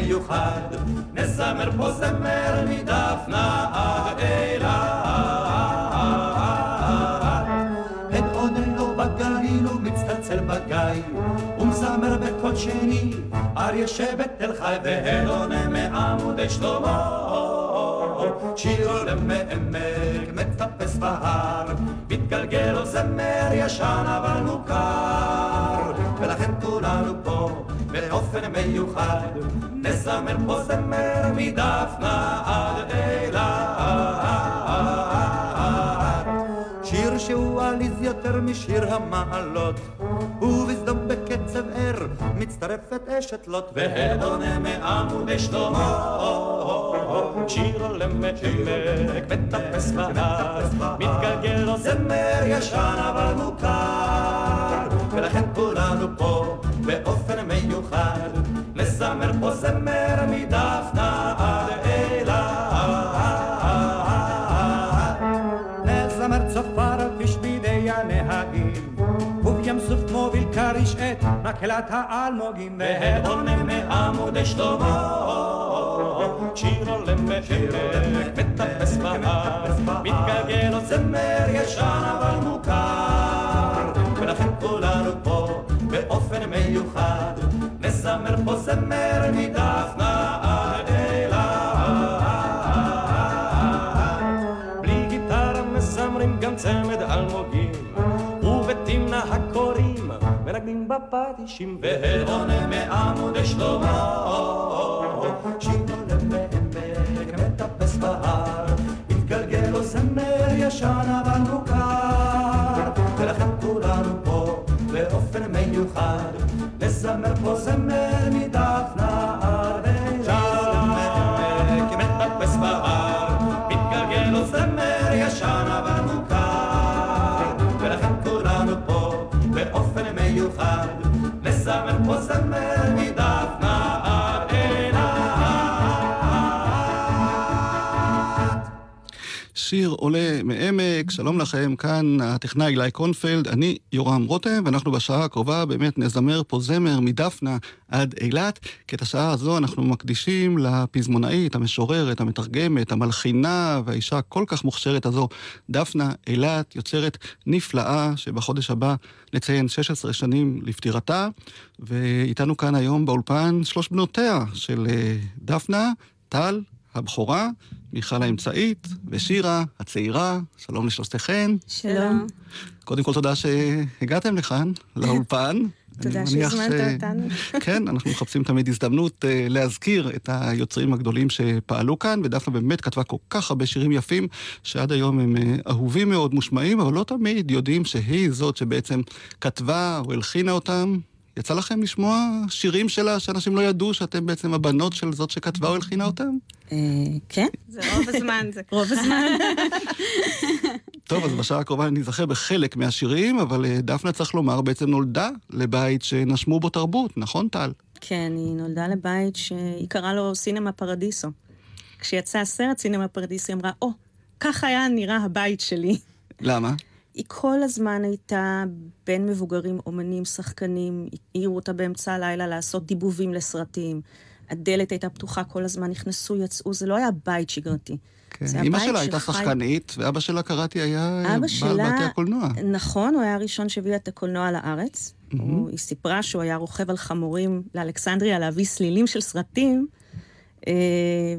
מיוחד, נזמר פה זמר מדפנה אילת. את עודנו בגליל ומצטלצל בגיא, ומזמר בקול שני, אריה שבט תל חי והלונה מעמודי שלמה. שיר עולה מעמק, מטפס בהר, מתגלגל לו זמר ישן אבל מוכר, ולכן כולנו פה באופן מיוחד, נזמר פה זמר מדפנה עד אילת. שיר שהוא עליז יותר משיר המעלות, ובסדום בקצב ער מצטרפת אשת לוט, והדונה מעמודי שלמה. שיר עולה מעמק, מטפס בהר, מתגלגל לו זמר ישן אבל מוכר, ולכן כולנו פה באופן מיוחד, נזמר פה זמר מדפנה עד אילת. נזמר צופר על פשבידי הנהגים, ובים סוף מוביל כריש את מקהלת האלמוגים, והעונה מעמודי שלמה. שיר עולה מעמק, מטפס בהר, מיוחד, נזמר פה זמר מדפנה עד אילת. בלי גיטרה מזמרים גם צמד אלמוגים, ובתמנה הקוראים מנגנים בפטישים, והעונה מעמודי שלמה. שיר עולה מעמק, מטפס בהר, מתגלגל לו זמר ישן אבל מוכר, באופן מיוחד, נזמר פה זמר מדפנה שיר עולה מעמק, שלום לכם, כאן הטכנאי אילי קונפלד, אני יורם רותם, ואנחנו בשעה הקרובה באמת נזמר פה זמר מדפנה עד אילת, כי את השעה הזו אנחנו מקדישים לפזמונאית, המשוררת, המתרגמת, המלחינה והאישה הכל כך מוכשרת הזו, דפנה אילת, יוצרת נפלאה, שבחודש הבא נציין 16 שנים לפטירתה, ואיתנו כאן היום באולפן שלוש בנותיה של אה, דפנה, טל, הבכורה, מיכל האמצעית ושירה הצעירה, שלום לשלושתכן. שלום. קודם כל תודה שהגעתם לכאן, לאולפן. תודה שהזמנת אותנו. כן, אנחנו מחפשים תמיד הזדמנות uh, להזכיר את היוצרים הגדולים שפעלו כאן, ודפנה באמת כתבה כל כך הרבה שירים יפים, שעד היום הם uh, אהובים מאוד, מושמעים, אבל לא תמיד יודעים שהיא זאת שבעצם כתבה או הלחינה אותם. יצא לכם לשמוע שירים שלה שאנשים לא ידעו שאתם בעצם הבנות של זאת שכתבה או הלחינה אותם? אה, כן, זה רוב הזמן, זה רוב הזמן. טוב, אז בשעה הקרובה ניזכר בחלק מהשירים, אבל אה, דפנה, צריך לומר, בעצם נולדה לבית שנשמו בו תרבות, נכון, טל? כן, היא נולדה לבית שהיא קראה לו סינמה פרדיסו. כשיצא הסרט סינמה פרדיסו, היא אמרה, או, כך היה נראה הבית שלי. למה? היא כל הזמן הייתה בין מבוגרים, אומנים, שחקנים, העירו אותה באמצע הלילה לעשות דיבובים לסרטים. הדלת הייתה פתוחה כל הזמן, נכנסו, יצאו, זה לא היה בית שגרתי. כן. אימא שלה הייתה שחי- שחקנית, ואבא שלה, קראתי, היה אבא בעל שלה, בתי הקולנוע. נכון, הוא היה הראשון שהביא את הקולנוע לארץ. הוא, היא סיפרה שהוא היה רוכב על חמורים לאלכסנדריה להביא סלילים של סרטים, אה,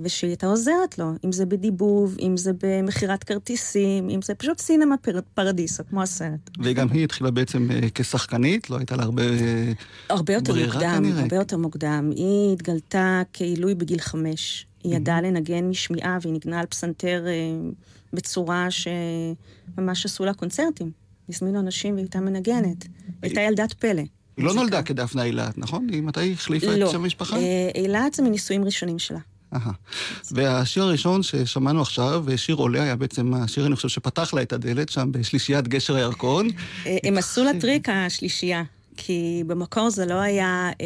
ושהיא הייתה עוזרת לו, אם זה בדיבוב, אם זה במכירת כרטיסים, אם זה פשוט סינמה פר, פרדיסו, כמו הסרט. וגם היא התחילה בעצם אה, כשחקנית, לא הייתה לה הרבה... אה, הרבה יותר ברירה מוקדם, כנראה. הרבה יותר מוקדם. היא התגלתה כעילוי בגיל חמש. היא ידעה לנגן משמיעה, והיא ניגנה על פסנתר אה, בצורה שממש עשו לה קונצרטים. הזמינו אנשים והיא הייתה מנגנת. הייתה ילדת פלא. היא לא. נולדה כדפנה אילת, נכון? היא מתי החליפה את לא. שם המשפחה? אה, אילת זה מנישואים ראשונים שלה. אהה. והשיר הראשון ששמענו עכשיו, שיר עולה, היה בעצם השיר, אני חושב, שפתח לה את הדלת שם בשלישיית גשר הירקון. אה, הם עשו לה טריק, השלישייה. כי במקור זה לא היה אה,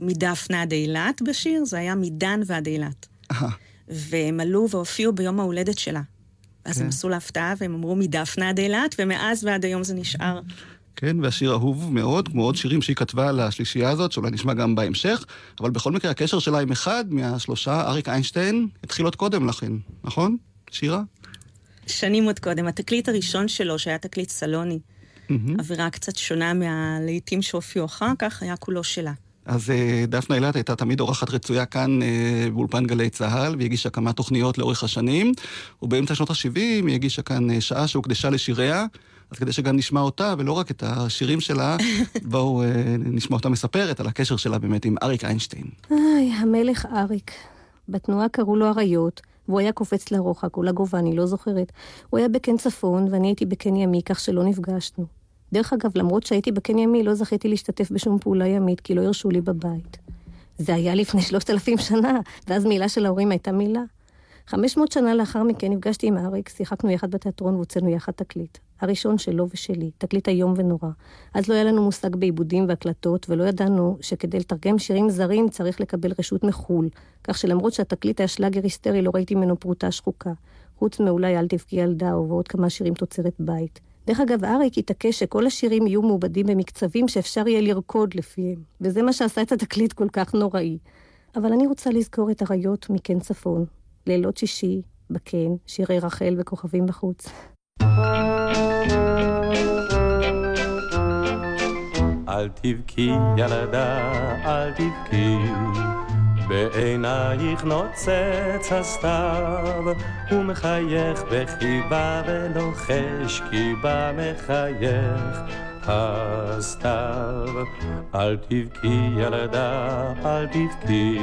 מדפנה עד אילת בשיר, זה היה מדן ועד אילת. והם עלו והופיעו ביום ההולדת שלה. אז כן. הם עשו לה הפתעה והם אמרו מדפנה עד אילת, ומאז ועד היום זה נשאר. כן, והשיר אהוב מאוד, כמו עוד שירים שהיא כתבה לשלישייה הזאת, שאולי נשמע גם בהמשך, אבל בכל מקרה הקשר שלה עם אחד מהשלושה, אריק איינשטיין, התחיל עוד קודם לכן, נכון? שירה? שנים עוד קודם. התקליט הראשון שלו, שהיה תקליט סלוני, מהמם. אווירה קצת שונה מהלהיטים שהופיעו אחר כך, היה כולו שלה. אז אה, דפנה אילת הייתה תמיד אורחת רצויה כאן אה, באולפן גלי צה"ל, והיא הגישה כמה תוכניות לאורך השנים, ובאמצע שנות ה-70 היא הגישה כאן אה, שעה שהוקדשה לשיריה, אז כדי שגם נשמע אותה, ולא רק את השירים שלה, בואו אה, נשמע אותה מספרת על הקשר שלה באמת עם אריק איינשטיין. איי, המלך אריק. בתנועה קראו לו אריות, והוא היה קופץ לרוחק או לגובה, אני לא זוכרת. הוא היה בקן צפון, ואני הייתי בקן ימי, כך שלא נפגשנו. דרך אגב, למרות שהייתי בקן ימי, לא זכיתי להשתתף בשום פעולה ימית, כי לא הרשו לי בבית. זה היה לפני שלושת אלפים שנה, ואז מילה של ההורים הייתה מילה. חמש מאות שנה לאחר מכן נפגשתי עם אריק, שיחקנו יחד בתיאטרון והוצאנו יחד תקליט. הראשון שלו ושלי, תקליט איום ונורא. אז לא היה לנו מושג בעיבודים והקלטות, ולא ידענו שכדי לתרגם שירים זרים צריך לקבל רשות מחו"ל. כך שלמרות שהתקליט היה שלאגר היסטרי, לא ראיתי ממנו פרוטה שחוקה. חוץ מאולי אל תבכי ילדה, ועוד כמה שירים תוצרת בית. דרך אגב, אריק התעקש שכל השירים יהיו מעובדים במקצבים שאפשר יהיה לרקוד לפיהם. וזה מה שעשה את התקליט כל כך נוראי. אבל אני רוצה לזכור את אריות מקן צפון. לילות שישי, בקן, שירי רחל וכוכבים בחוץ. אל תבכי ילדה, אל תבכי, בעינייך נוצץ הסתיו, הוא מחייך בחיבה ולוחש כי בה מחייך הסתיו. אל תבכי ילדה, אל תבכי,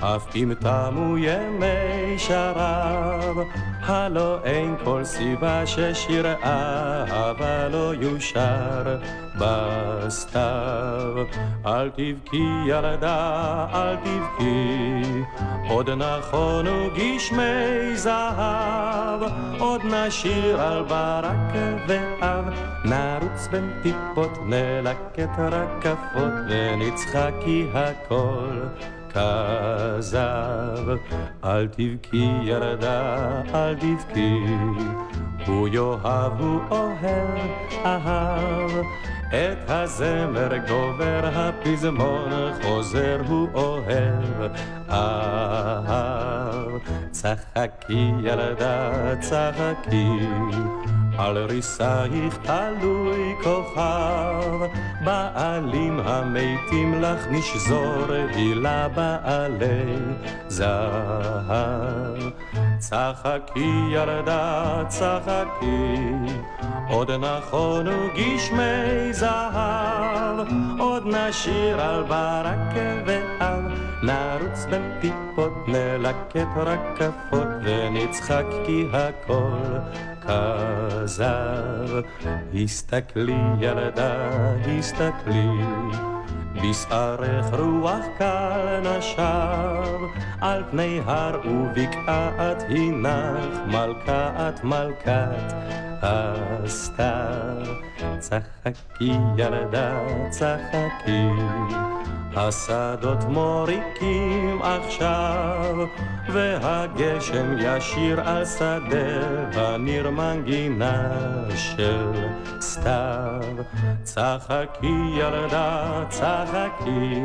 אף אם תמו ימי שרב, הלא אין כל סיבה ששיר אהבה לא יושר בסתיו. אל תבכי ילדה, אל תבכי, עוד נכונו גשמי זהב, עוד נשיר על ברק ואב, נרוץ בין טיפות, נלקט רקפות, ונצחק כי הכל כזב. אל תבכי ילדה, אל תבכי, הוא יאהב, הוא אוהב, אהב. את הזמר גובר, הפזמון חוזר, הוא אוהב, אהב. צחקי ילדה, צחקי, על ריסייך תלוי כוכב, בעלים המתים לך נשזור, הילה בעלי זהב. צחקי ילדה, צחקי, עוד נכונו גשמי זהב, עוד נשיר על ברק ואב, נרוץ בין טיפות, נלקט רקפות, ונצחק כי הכל כזב. הסתכלי ילדה, הסתכלי, בשערך רוח קל נשב, על פני הר ובקעת הנך, מלכת מלכת הסתיו. צחקי ילדה, צחקי, השדות מוריקים עכשיו, והגשם ישיר על שדה, וניר מנגינה של סתיו. צחקי ילדה, צחקי,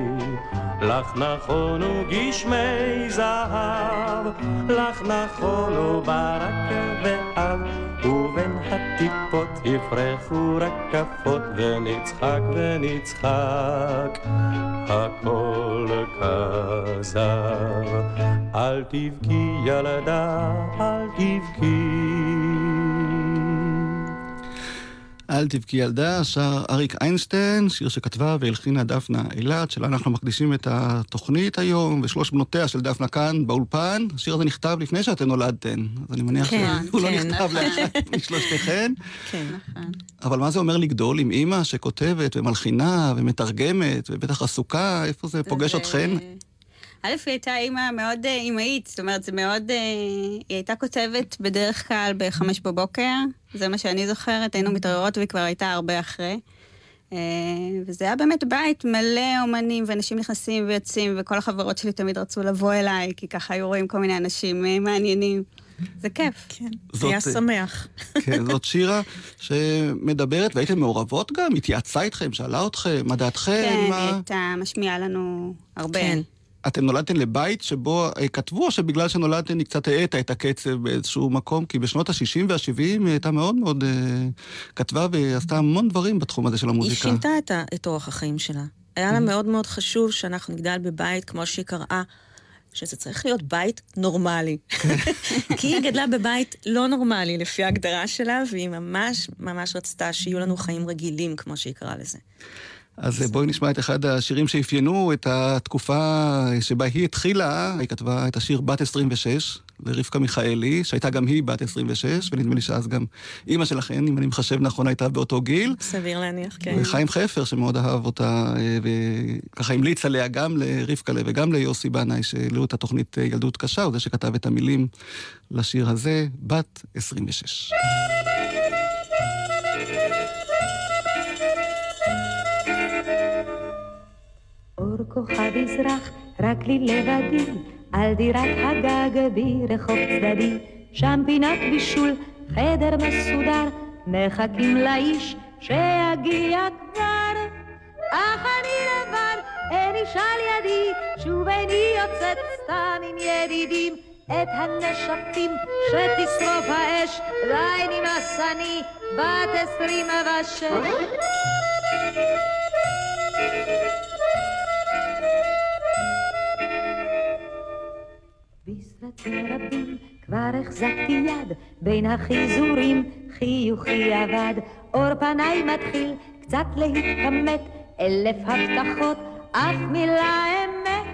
לך נכונו גשמי זהב, לך נכונו ברק ואב, ובין הטיפות יפרחו רקפות, ונצחק ונצחק, הכל כזב. אל תבכי ילדה, אל תבכי. אל תבכי ילדה, שר אריק איינשטיין, שיר שכתבה והלחינה דפנה אילת, שלה אנחנו מקדישים את התוכנית היום, ושלוש בנותיה של דפנה כאן באולפן. השיר הזה נכתב לפני שאתן נולדתן, אז אני מניח כן, שהוא לא כן, נכתב נכון. לאחת משלושתכן. כן. נכון. אבל מה זה אומר לגדול עם אימא שכותבת ומלחינה ומתרגמת, ובטח עסוקה, איפה זה פוגש אתכן? א', היא הייתה אימא מאוד אה, אימהית, זאת אומרת, זה מאוד... אה, היא הייתה כותבת בדרך כלל בחמש בבוקר, זה מה שאני זוכרת, היינו מתעוררות והיא כבר הייתה הרבה אחרי. אה, וזה היה באמת בית מלא אומנים, ואנשים נכנסים ויוצאים, וכל החברות שלי תמיד רצו לבוא אליי, כי ככה היו רואים כל מיני אנשים מעניינים. זה כיף. כן, זה היה שמח. כן, זאת שירה שמדברת, והייתן מעורבות גם? התייעצה איתכם, שאלה אתכם, מה דעתכם? כן, היא הייתה משמיעה לנו הרבה. כן. אתם נולדתם לבית שבו אה, כתבו, או שבגלל שנולדתם היא קצת האטה את הקצב באיזשהו מקום? כי בשנות ה-60 וה-70 היא הייתה מאוד מאוד... אה, כתבה ועשתה המון דברים בתחום הזה של המוזיקה. היא שינתה את, את אורח החיים שלה. היה לה מאוד מאוד חשוב שאנחנו נגדל בבית, כמו שהיא קראה, שזה צריך להיות בית נורמלי. כי היא גדלה בבית לא נורמלי לפי ההגדרה שלה, והיא ממש ממש רצתה שיהיו לנו חיים רגילים, כמו שהיא קראה לזה. אז בואי נשמע את אחד השירים שאפיינו את התקופה שבה היא התחילה. היא כתבה את השיר בת 26 לרבקה מיכאלי, שהייתה גם היא בת 26, ונדמה לי שאז גם אימא שלכן, אם אני מחשב נכון, הייתה באותו גיל. סביר להניח, כן. וחיים חפר, שמאוד אהב אותה, אה, וככה המליץ עליה גם לרבקה וגם ליוסי בנאי, שהעלו את התוכנית אה, ילדות קשה, הוא זה שכתב את המילים לשיר הזה, בת 26. אור כוכב יזרח, רק לי לבדי, על דירת הגג ברחוב צדדי, שם פינת בישול, חדר מסודר, מחכים לאיש שיגיע כבר. אך אני לבד, אין איש על ידי, שוב איני יוצאת סתם עם ידידים. את הנשפים שתשרוף האש, די נמאס אני בת עשרים ושש. בסרטים רבים כבר החזקתי יד בין החיזורים, חיוכי אבד, אור פניי מתחיל קצת להתכמת, אלף הבטחות, אף מילה אמת.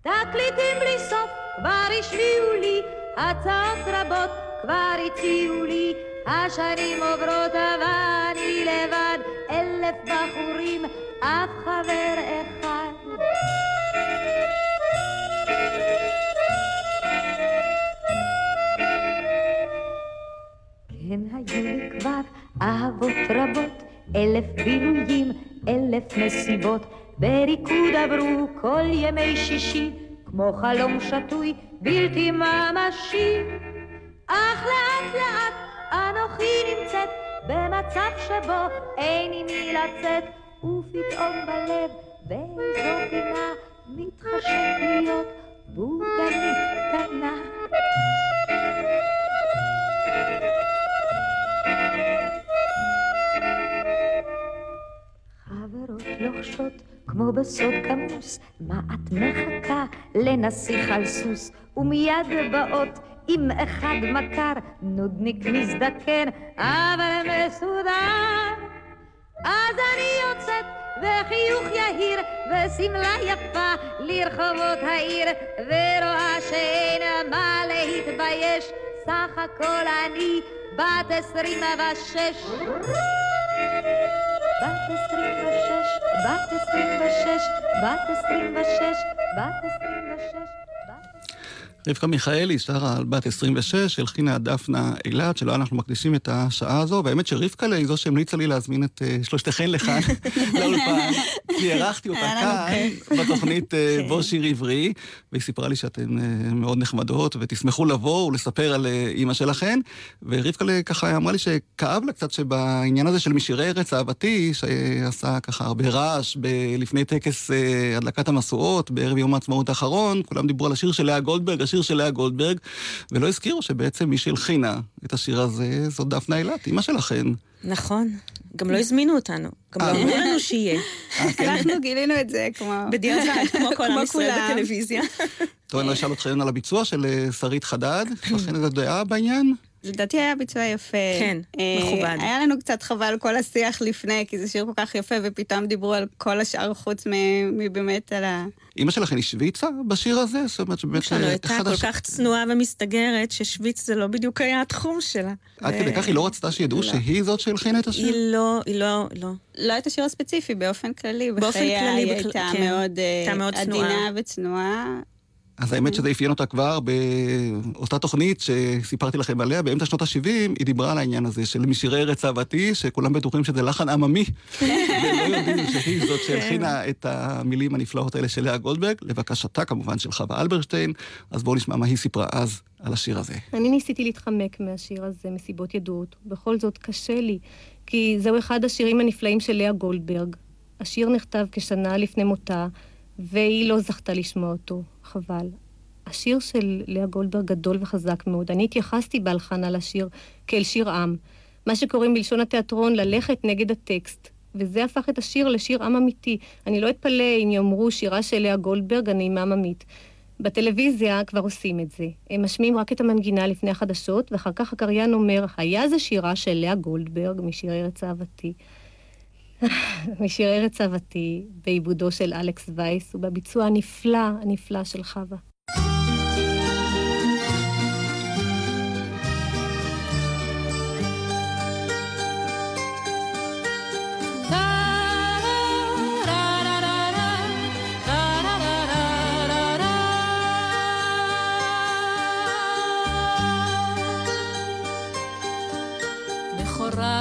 תקליטים בלי סוף כבר השמיעו לי, הצעות רבות כבר הציעו לי, השנים עוברות אבל אני לבד, אלף בחורים, אף חבר אחד. כן היו לי כבר אהבות רבות, אלף בילויים, אלף מסיבות, בריקוד עברו כל ימי שישי, כמו חלום שטוי, בלתי ממשי. אך לאט לאט אנוכי נמצאת במצב שבו אין עם מי לצאת, ופתאום בלב באיזו פינה מתחשק להיות בורגנית קטנה. לוחשות כמו בסוד כמוס, מה את מחכה? לנסיך על סוס, ומיד באות עם אחד מכר, נודניק מזדקן, אבל מסודר. אז אני יוצאת בחיוך יהיר ושמלה יפה לרחובות העיר, ורואה שאין מה להתבייש, סך הכל אני בת עשרים ושש. בת עשרים ושש, בת עשרים ושש, בת עשרים ושש, בת עשרים ושש. רבקה מיכאלי שרה על בת 26, הלחינה דפנה אילת, שלא אנחנו מקדישים את השעה הזו, והאמת שרבקה היא זו שהמליצה לי להזמין את uh, שלושתכן לכאן, לאולפן, כי אירחתי אותה כאן בתוכנית uh, בוא שיר עברי, והיא סיפרה לי שאתן uh, מאוד נחמדות, ותשמחו לבוא ולספר על אימא שלכן, ורבקה ככה אמרה לי שכאב לה קצת שבעניין הזה של משירי ארץ אהבתי, שעשה ככה הרבה רעש לפני טקס הדלקת המשואות, בערב יום העצמאות האחרון, כולם דיברו על השיר של לאה גולדברג, השיר של לאה גולדברג, ולא הזכירו שבעצם מי שהלחינה את השיר הזה זאת דפנה אילת, אימא שלכן. נכון. גם לא הזמינו אותנו, גם לא אמרו לנו שיהיה. כן. אנחנו גילינו את זה כמו... בדיעבד, כמו כל עם ישראל בטלוויזיה. טוב, אני לא אשאל אתכם על הביצוע של שרית חדד, יש לכם איזה דעה בעניין? לדעתי היה ביצוע יפה. כן, אה, מכובד. היה לנו קצת חבל כל השיח לפני, כי זה שיר כל כך יפה, ופתאום דיברו על כל השאר חוץ מ- מבאמת על ה... אימא שלכן השוויצה בשיר הזה? זאת אומרת שבאמת... שלנו אה, הייתה אחד כל כך צנועה ומסתגרת, ששוויץ זה לא בדיוק היה התחום שלה. עד כדי כך היא לא רצתה שידעו לא. שהיא זאת שהלחינה את השיר? היא לא, היא לא, לא. לא את השיר הספציפי, באופן כללי. באופן בחייה כללי, היא הייתה כן. מאוד אה, הייתה מאוד עדינה צנועה. וצנועה. אז האמת שזה אפיין אותה כבר באותה תוכנית שסיפרתי לכם עליה, באמצע שנות ה-70, היא דיברה על העניין הזה של משירי ארץ אהבתי, שכולם בטוחים שזה לחן עממי, ולא יודעים שהיא זאת שהלחינה את המילים הנפלאות האלה של לאה גולדברג, לבקשתה כמובן של חווה אלברשטיין, אז בואו נשמע מה היא סיפרה אז על השיר הזה. אני ניסיתי להתחמק מהשיר הזה מסיבות ידועות. בכל זאת קשה לי, כי זהו אחד השירים הנפלאים של לאה גולדברג. השיר נכתב כשנה לפני מותה, והיא לא זכתה לשמוע אותו, חבל. השיר של לאה גולדברג גדול וחזק מאוד. אני התייחסתי בהלחנה לשיר כאל שיר עם. מה שקוראים בלשון התיאטרון ללכת נגד הטקסט. וזה הפך את השיר לשיר עם אמיתי. אני לא אתפלא אם יאמרו שירה של לאה גולדברג הנעימה עממית. בטלוויזיה כבר עושים את זה. הם משמיעים רק את המנגינה לפני החדשות, ואחר כך הקריין אומר, היה זה שירה של לאה גולדברג משיר ארץ אהבתי. משיר ארץ אהבתי, בעיבודו של אלכס וייס, ובביצוע הנפלא, הנפלא של חווה.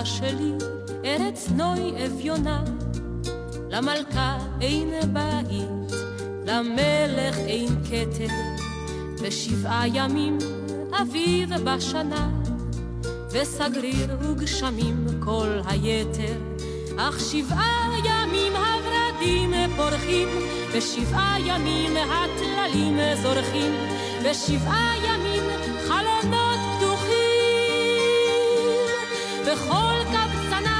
שלי, ארץ נוי אביונה, למלכה אין בית, למלך אין כתר, בשבעה ימים אביב בשנה, וסגריר וגשמים כל היתר, אך שבעה ימים הורדים פורחים, בשבעה ימים הטללים זורחים, בשבעה ימים חלונות פתוחים. וכל קבצנייך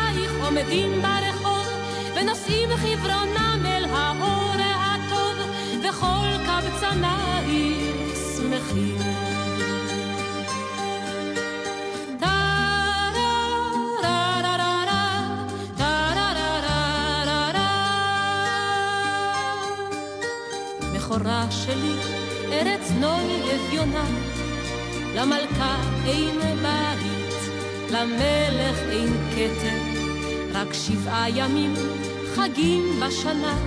עומדים ברחוב, ונושאים חברונם אל האור הטוב, וכל קבצנייך שמחים. טה-רה-רה-רה-רה, טה-רה-רה-רה-רה. בכורה שלי, ארץ נוי אביונה, למלכה אין בית, למלך אין כתר, רק שבעה ימים חגים בשנה,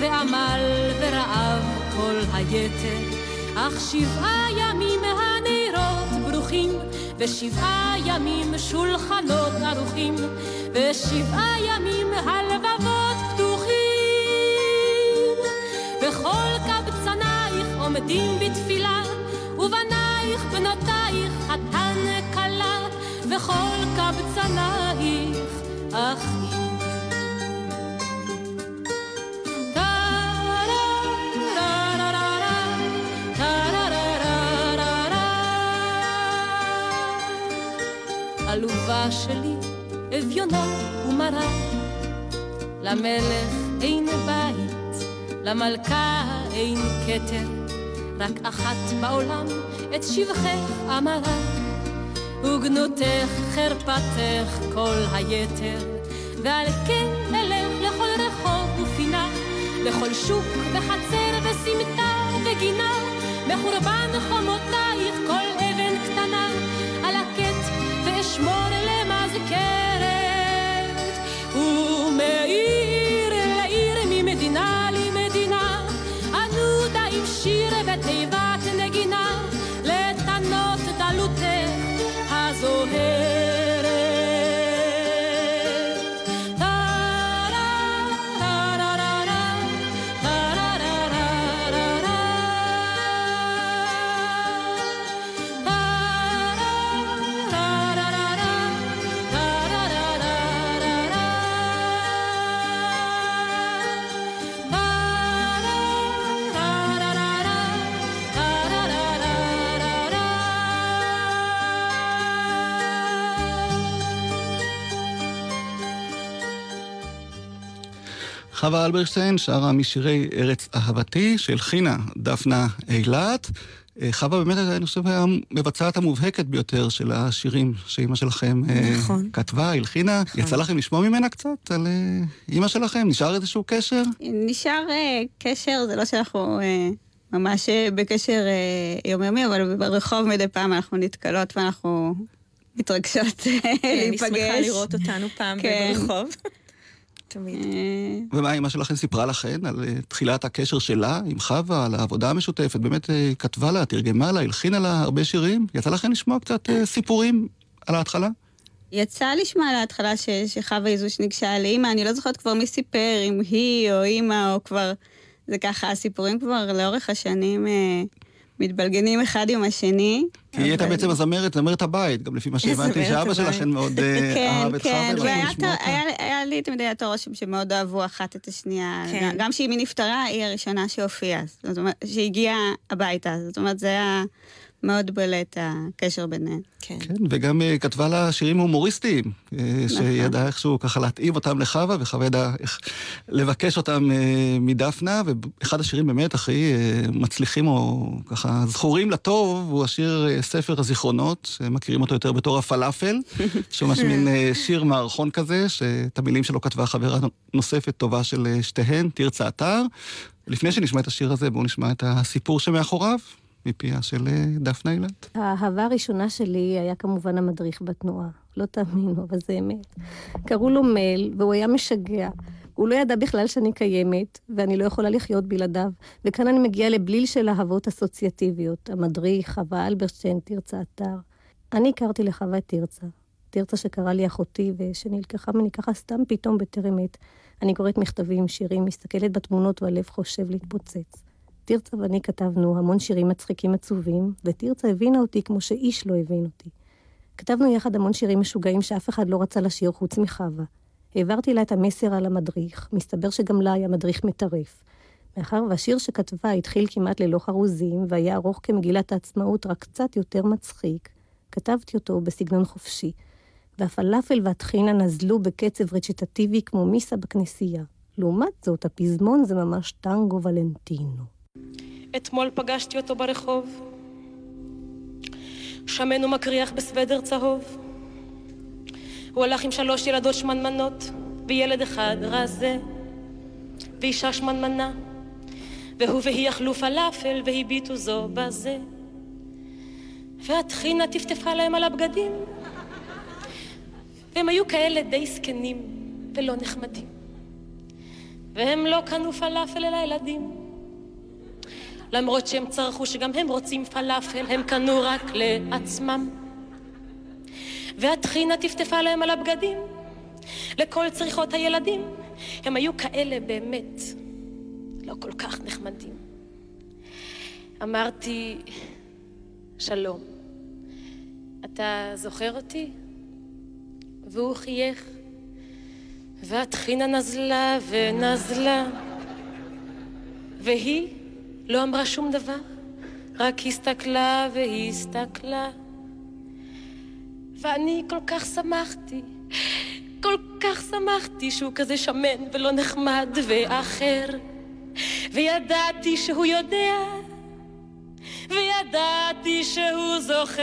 ועמל ורעב כל היתר, אך שבעה ימים הנרות ברוכים, ושבעה ימים שולחנות ערוכים, ושבעה ימים הלבבות פתוחים. וכל קבצנייך עומדים בתפילה, ובנייך בנותייך חתן כלה, וכל קבצנייך אחים. עלובה שלי, אביונה ומרה, למלך אין בית, למלכה אין כתר, רק אחת בעולם את שבחך אמרה, וגנותך חרפתך כל היתר, ועל כן אלך לכל רחוב ופינה, לכל שוק וחצר וסמטה וגינה, בחורבן חומותייך כל אבן קטנה, על הקט ואשמור למזכרת, ומעיר חווה אלברשטיין שרה משירי ארץ אהבתי שהלחינה דפנה אילת. אה, חווה באמת, אני חושב, המבצעת המובהקת ביותר של השירים שאימא שלכם אה, נכון. כתבה, הלחינה. נכון. יצא לכם לשמוע ממנה קצת על אה, אימא שלכם? נשאר איזשהו קשר? נשאר קשר, זה לא שאנחנו ממש בקשר יומיומי, אבל ברחוב מדי פעם אנחנו נתקלות ואנחנו מתרגשות כן, להיפגש. אני שמחה לראות אותנו פעם כן. ברחוב. תמיד. אה, ומה אימא שלכם סיפרה לכן על אה, תחילת הקשר שלה עם חווה, על העבודה המשותפת? באמת אה, כתבה לה, תרגמה לה, הלחינה לה הרבה שירים? יצא לכם לשמוע קצת סיפורים על ההתחלה? יצא לשמוע על ההתחלה ש, שחווה היא זו שניגשה לאימא, אני לא זוכרת כבר מי סיפר, אם היא או אימא או כבר... זה ככה, הסיפורים כבר לאורך השנים מתבלגנים אחד עם השני. כי היא הייתה בעצם הזמרת, זמרת הבית, גם לפי מה שהבנתי, שאבא שלכן מאוד אה, כן, אהב את כן, חווה. כן, והיה לי תמיד היה את הרושם שמאוד אהבו אחת את השנייה. כן. גם כשאימי נפטרה, היא הראשונה שהופיעה. זאת אומרת, שהגיעה הביתה. זאת אומרת, זה היה... מאוד בולט הקשר ביניהם. כן. כן, וגם uh, כתבה לה שירים הומוריסטיים, uh, שידעה איכשהו ככה להתאים אותם לחווה, וחווה ידעה איך לבקש אותם uh, מדפנה, ואחד השירים באמת הכי uh, מצליחים, או ככה זכורים לטוב, הוא השיר uh, ספר הזיכרונות, שמכירים אותו יותר בתור הפלאפל, שהוא ממש מין uh, שיר מערכון כזה, שאת המילים שלו כתבה חברה נוספת טובה של uh, שתיהן, תרצה אתר. לפני שנשמע את השיר הזה, בואו נשמע את הסיפור שמאחוריו. מפיה של אה, דפנה אילת. האהבה הראשונה שלי היה כמובן המדריך בתנועה. לא תאמינו, אבל זה אמת. קראו לו מל, והוא היה משגע. הוא לא ידע בכלל שאני קיימת, ואני לא יכולה לחיות בלעדיו. וכאן אני מגיעה לבליל של אהבות אסוציאטיביות. המדריך, חווה אלברשטיין, תרצה אתר. אני הכרתי לחווה את תרצה. תרצה שקרא לי אחותי, ושנלקחה ממני ככה סתם פתאום בטרם עת. אני קוראת מכתבים, שירים, מסתכלת בתמונות והלב חושב להתפוצץ. תרצה ואני כתבנו המון שירים מצחיקים עצובים, ותרצה הבינה אותי כמו שאיש לא הבין אותי. כתבנו יחד המון שירים משוגעים שאף אחד לא רצה לשיר חוץ מחווה. העברתי לה את המסר על המדריך, מסתבר שגם לה היה מדריך מטרף. מאחר והשיר שכתבה התחיל כמעט ללא חרוזים, והיה ארוך כמגילת העצמאות, רק קצת יותר מצחיק, כתבתי אותו בסגנון חופשי, והפלאפל והטחינה נזלו בקצב רצ'יטטיבי כמו מיסה בכנסייה. לעומת זאת, הפזמון זה ממש טנגו ולנטינו. אתמול פגשתי אותו ברחוב, שמן ומקריח בסוודר צהוב. הוא הלך עם שלוש ילדות שמנמנות, וילד אחד רזה, ואישה שמנמנה, והוא והיא אכלו פלאפל והביטו זו בזה. והטחינה טפטפה להם על הבגדים, והם היו כאלה די זקנים ולא נחמדים. והם לא קנו פלאפל לילדים. למרות שהם צרחו שגם הם רוצים פלאפל, הם קנו רק לעצמם. והטחינה טפטפה להם על הבגדים, לכל צריכות הילדים. הם היו כאלה באמת לא כל כך נחמדים. אמרתי, שלום, אתה זוכר אותי? והוא חייך, והטחינה נזלה ונזלה, והיא לא אמרה שום דבר, רק הסתכלה והסתכלה. ואני כל כך שמחתי, כל כך שמחתי שהוא כזה שמן ולא נחמד ואחר. וידעתי שהוא יודע, וידעתי שהוא זוכר.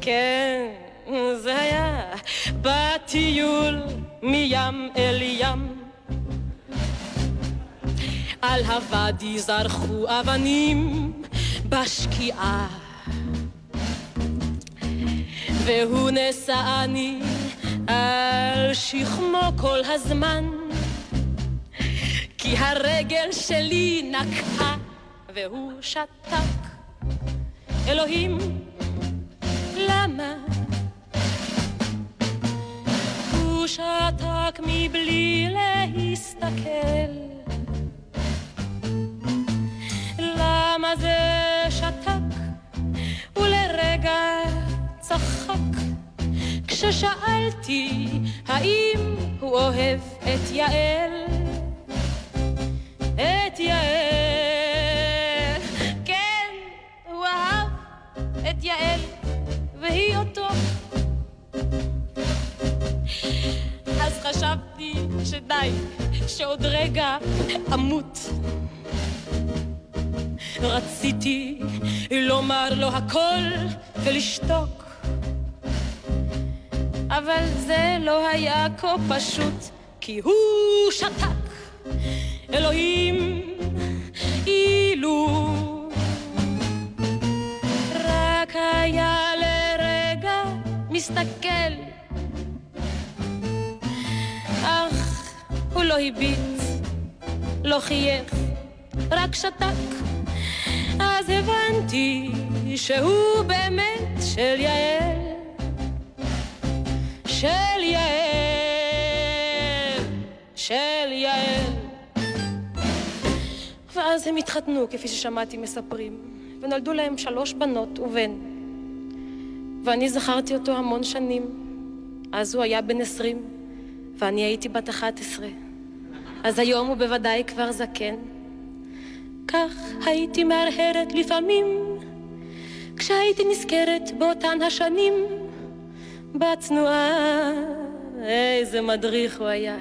כן, זה היה בטיול מים אל ים. על הוואדי זרחו אבנים בשקיעה. והוא נשאני על שכמו כל הזמן, כי הרגל שלי נקעה והוא שתק. אלוהים, למה? הוא שתק מבלי להסתכל. למה זה שתק ולרגע צחק. כששאלתי האם הוא אוהב את יעל? את יעל. כן הוא אהב את יעל והיא אותו. שעוד רגע אמות. רציתי לומר לו הכל ולשתוק, אבל זה לא היה כה פשוט, כי הוא שתק. אלוהים, אילו רק היה לרגע מסתכל, אך הוא לא הביט, לא חייך, רק שתק. אז הבנתי שהוא באמת של יעל, של יעל, של יעל. ואז הם התחתנו, כפי ששמעתי מספרים, ונולדו להם שלוש בנות ובן. ואני זכרתי אותו המון שנים. אז הוא היה בן עשרים, ואני הייתי בת אחת עשרה. אז היום הוא בוודאי כבר זקן. כך הייתי מהרהרת לפעמים, כשהייתי נזכרת באותן השנים, בתנועה. איזה מדריך הוא היה,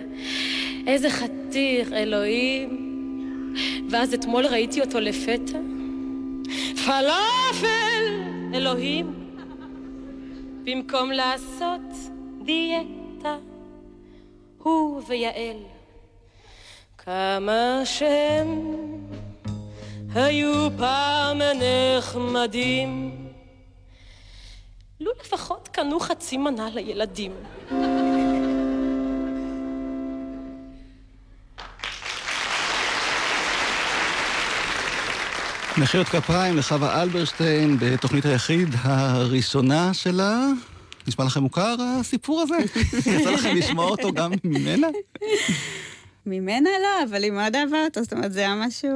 איזה חתיך, אלוהים. ואז אתמול ראיתי אותו לפתע. פלאפל, אלוהים. במקום לעשות דיאטה, הוא ויעל. כמה שהם היו פעם נחמדים. לו לפחות קנו חצי מנה לילדים. מחיאות כפיים לחווה אלברשטיין בתוכנית היחיד הראשונה שלה. נשמע לכם מוכר הסיפור הזה? יצא לכם לשמוע אותו גם ממנה? ממנה לא, אבל היא מאוד אהבה אותו, זאת אומרת, זה היה משהו...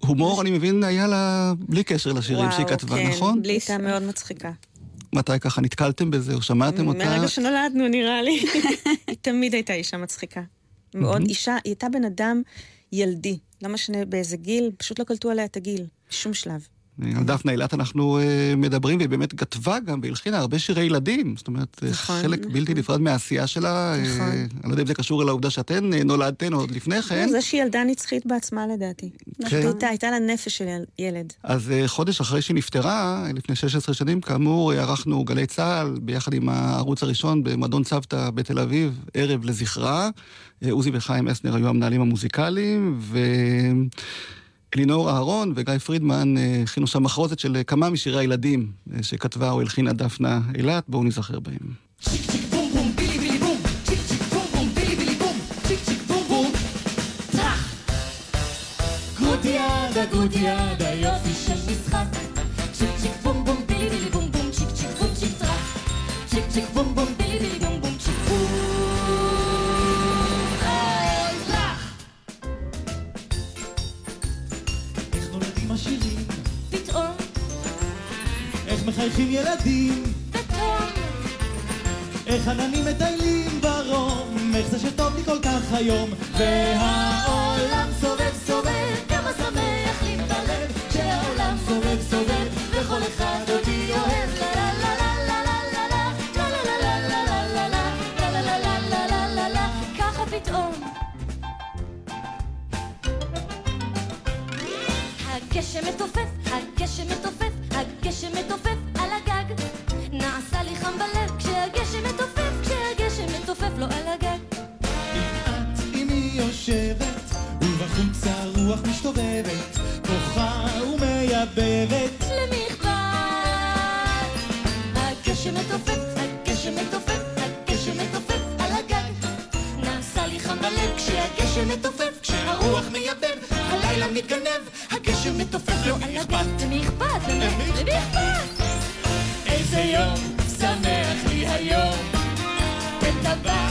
הומור, אני מבין, היה לה בלי קשר לשירים שהיא כתבה, כן, נכון? בלי הייתה מאוד מצחיקה. מתי ככה נתקלתם בזה או שמעתם אותה? מהרגע שנולדנו, נראה לי. היא תמיד הייתה אישה מצחיקה. מאוד אישה, היא הייתה בן אדם ילדי. לא משנה באיזה גיל, פשוט לא קלטו עליה את הגיל, בשום שלב. על דפנה אילת אנחנו uh, מדברים, והיא באמת כתבה גם והלחינה הרבה שירי ילדים. זאת אומרת, נכון, חלק נכון. בלתי נפרד מהעשייה שלה. נכון. אה, אני לא יודע אם זה קשור לעובדה שאתן אה, נולדתן עוד לפני כן. לא, זה שהיא ילדה נצחית בעצמה לדעתי. כן. הייתה, הייתה לה נפש של יל- ילד. אז אה, חודש אחרי שהיא נפטרה, אה, לפני 16 שנים, כאמור, אה, ערכנו גלי צה"ל ביחד עם הערוץ הראשון במועדון צוותא בתל אביב, ערב לזכרה. אה, עוזי וחיים אסנר היו המנהלים המוזיקליים, ו... אלינור אהרון וגיא פרידמן אה, הכינו שם מחרוזת של אה, כמה משירי הילדים אה, שכתבה או הלחינה דפנה אילת, בואו ניזכר בהם. גודיאדה, גודיאדה, יופי של משחק. צ'יק צ'יק בום בום בילי בום בום, צ'יק צ'יק בום צ'יק טראח. צ'יק צ'יק בום בום בילי איך מחייכים ילדים? איך עננים מטיילים ברום? איך זה שטוב לי כל כך היום? והעולם סובב סובב, הרוח משתובבת, בוכה ומייבבת. למי אכפת? הגשם מתופף, הגשם מתופף, הגשם מתופף על הגג. נעשה לי חם בלב כשהגשם מתופף, כשהרוח מייבב, הלילה מתגנב, הגשם מתופף על הגג. למי אכפת? למי אכפת? איזה יום שמח לי היום, וטבע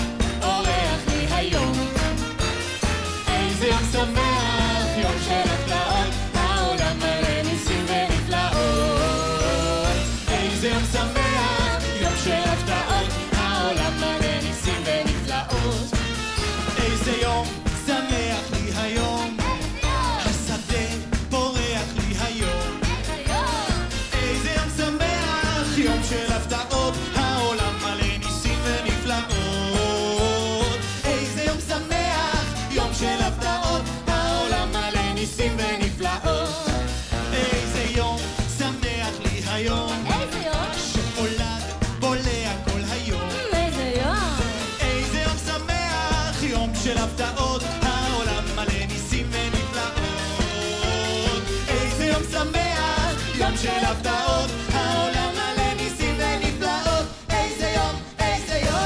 הפתעות, העולם מלא ניסים ונפלאות, איזה יום, איזה יום!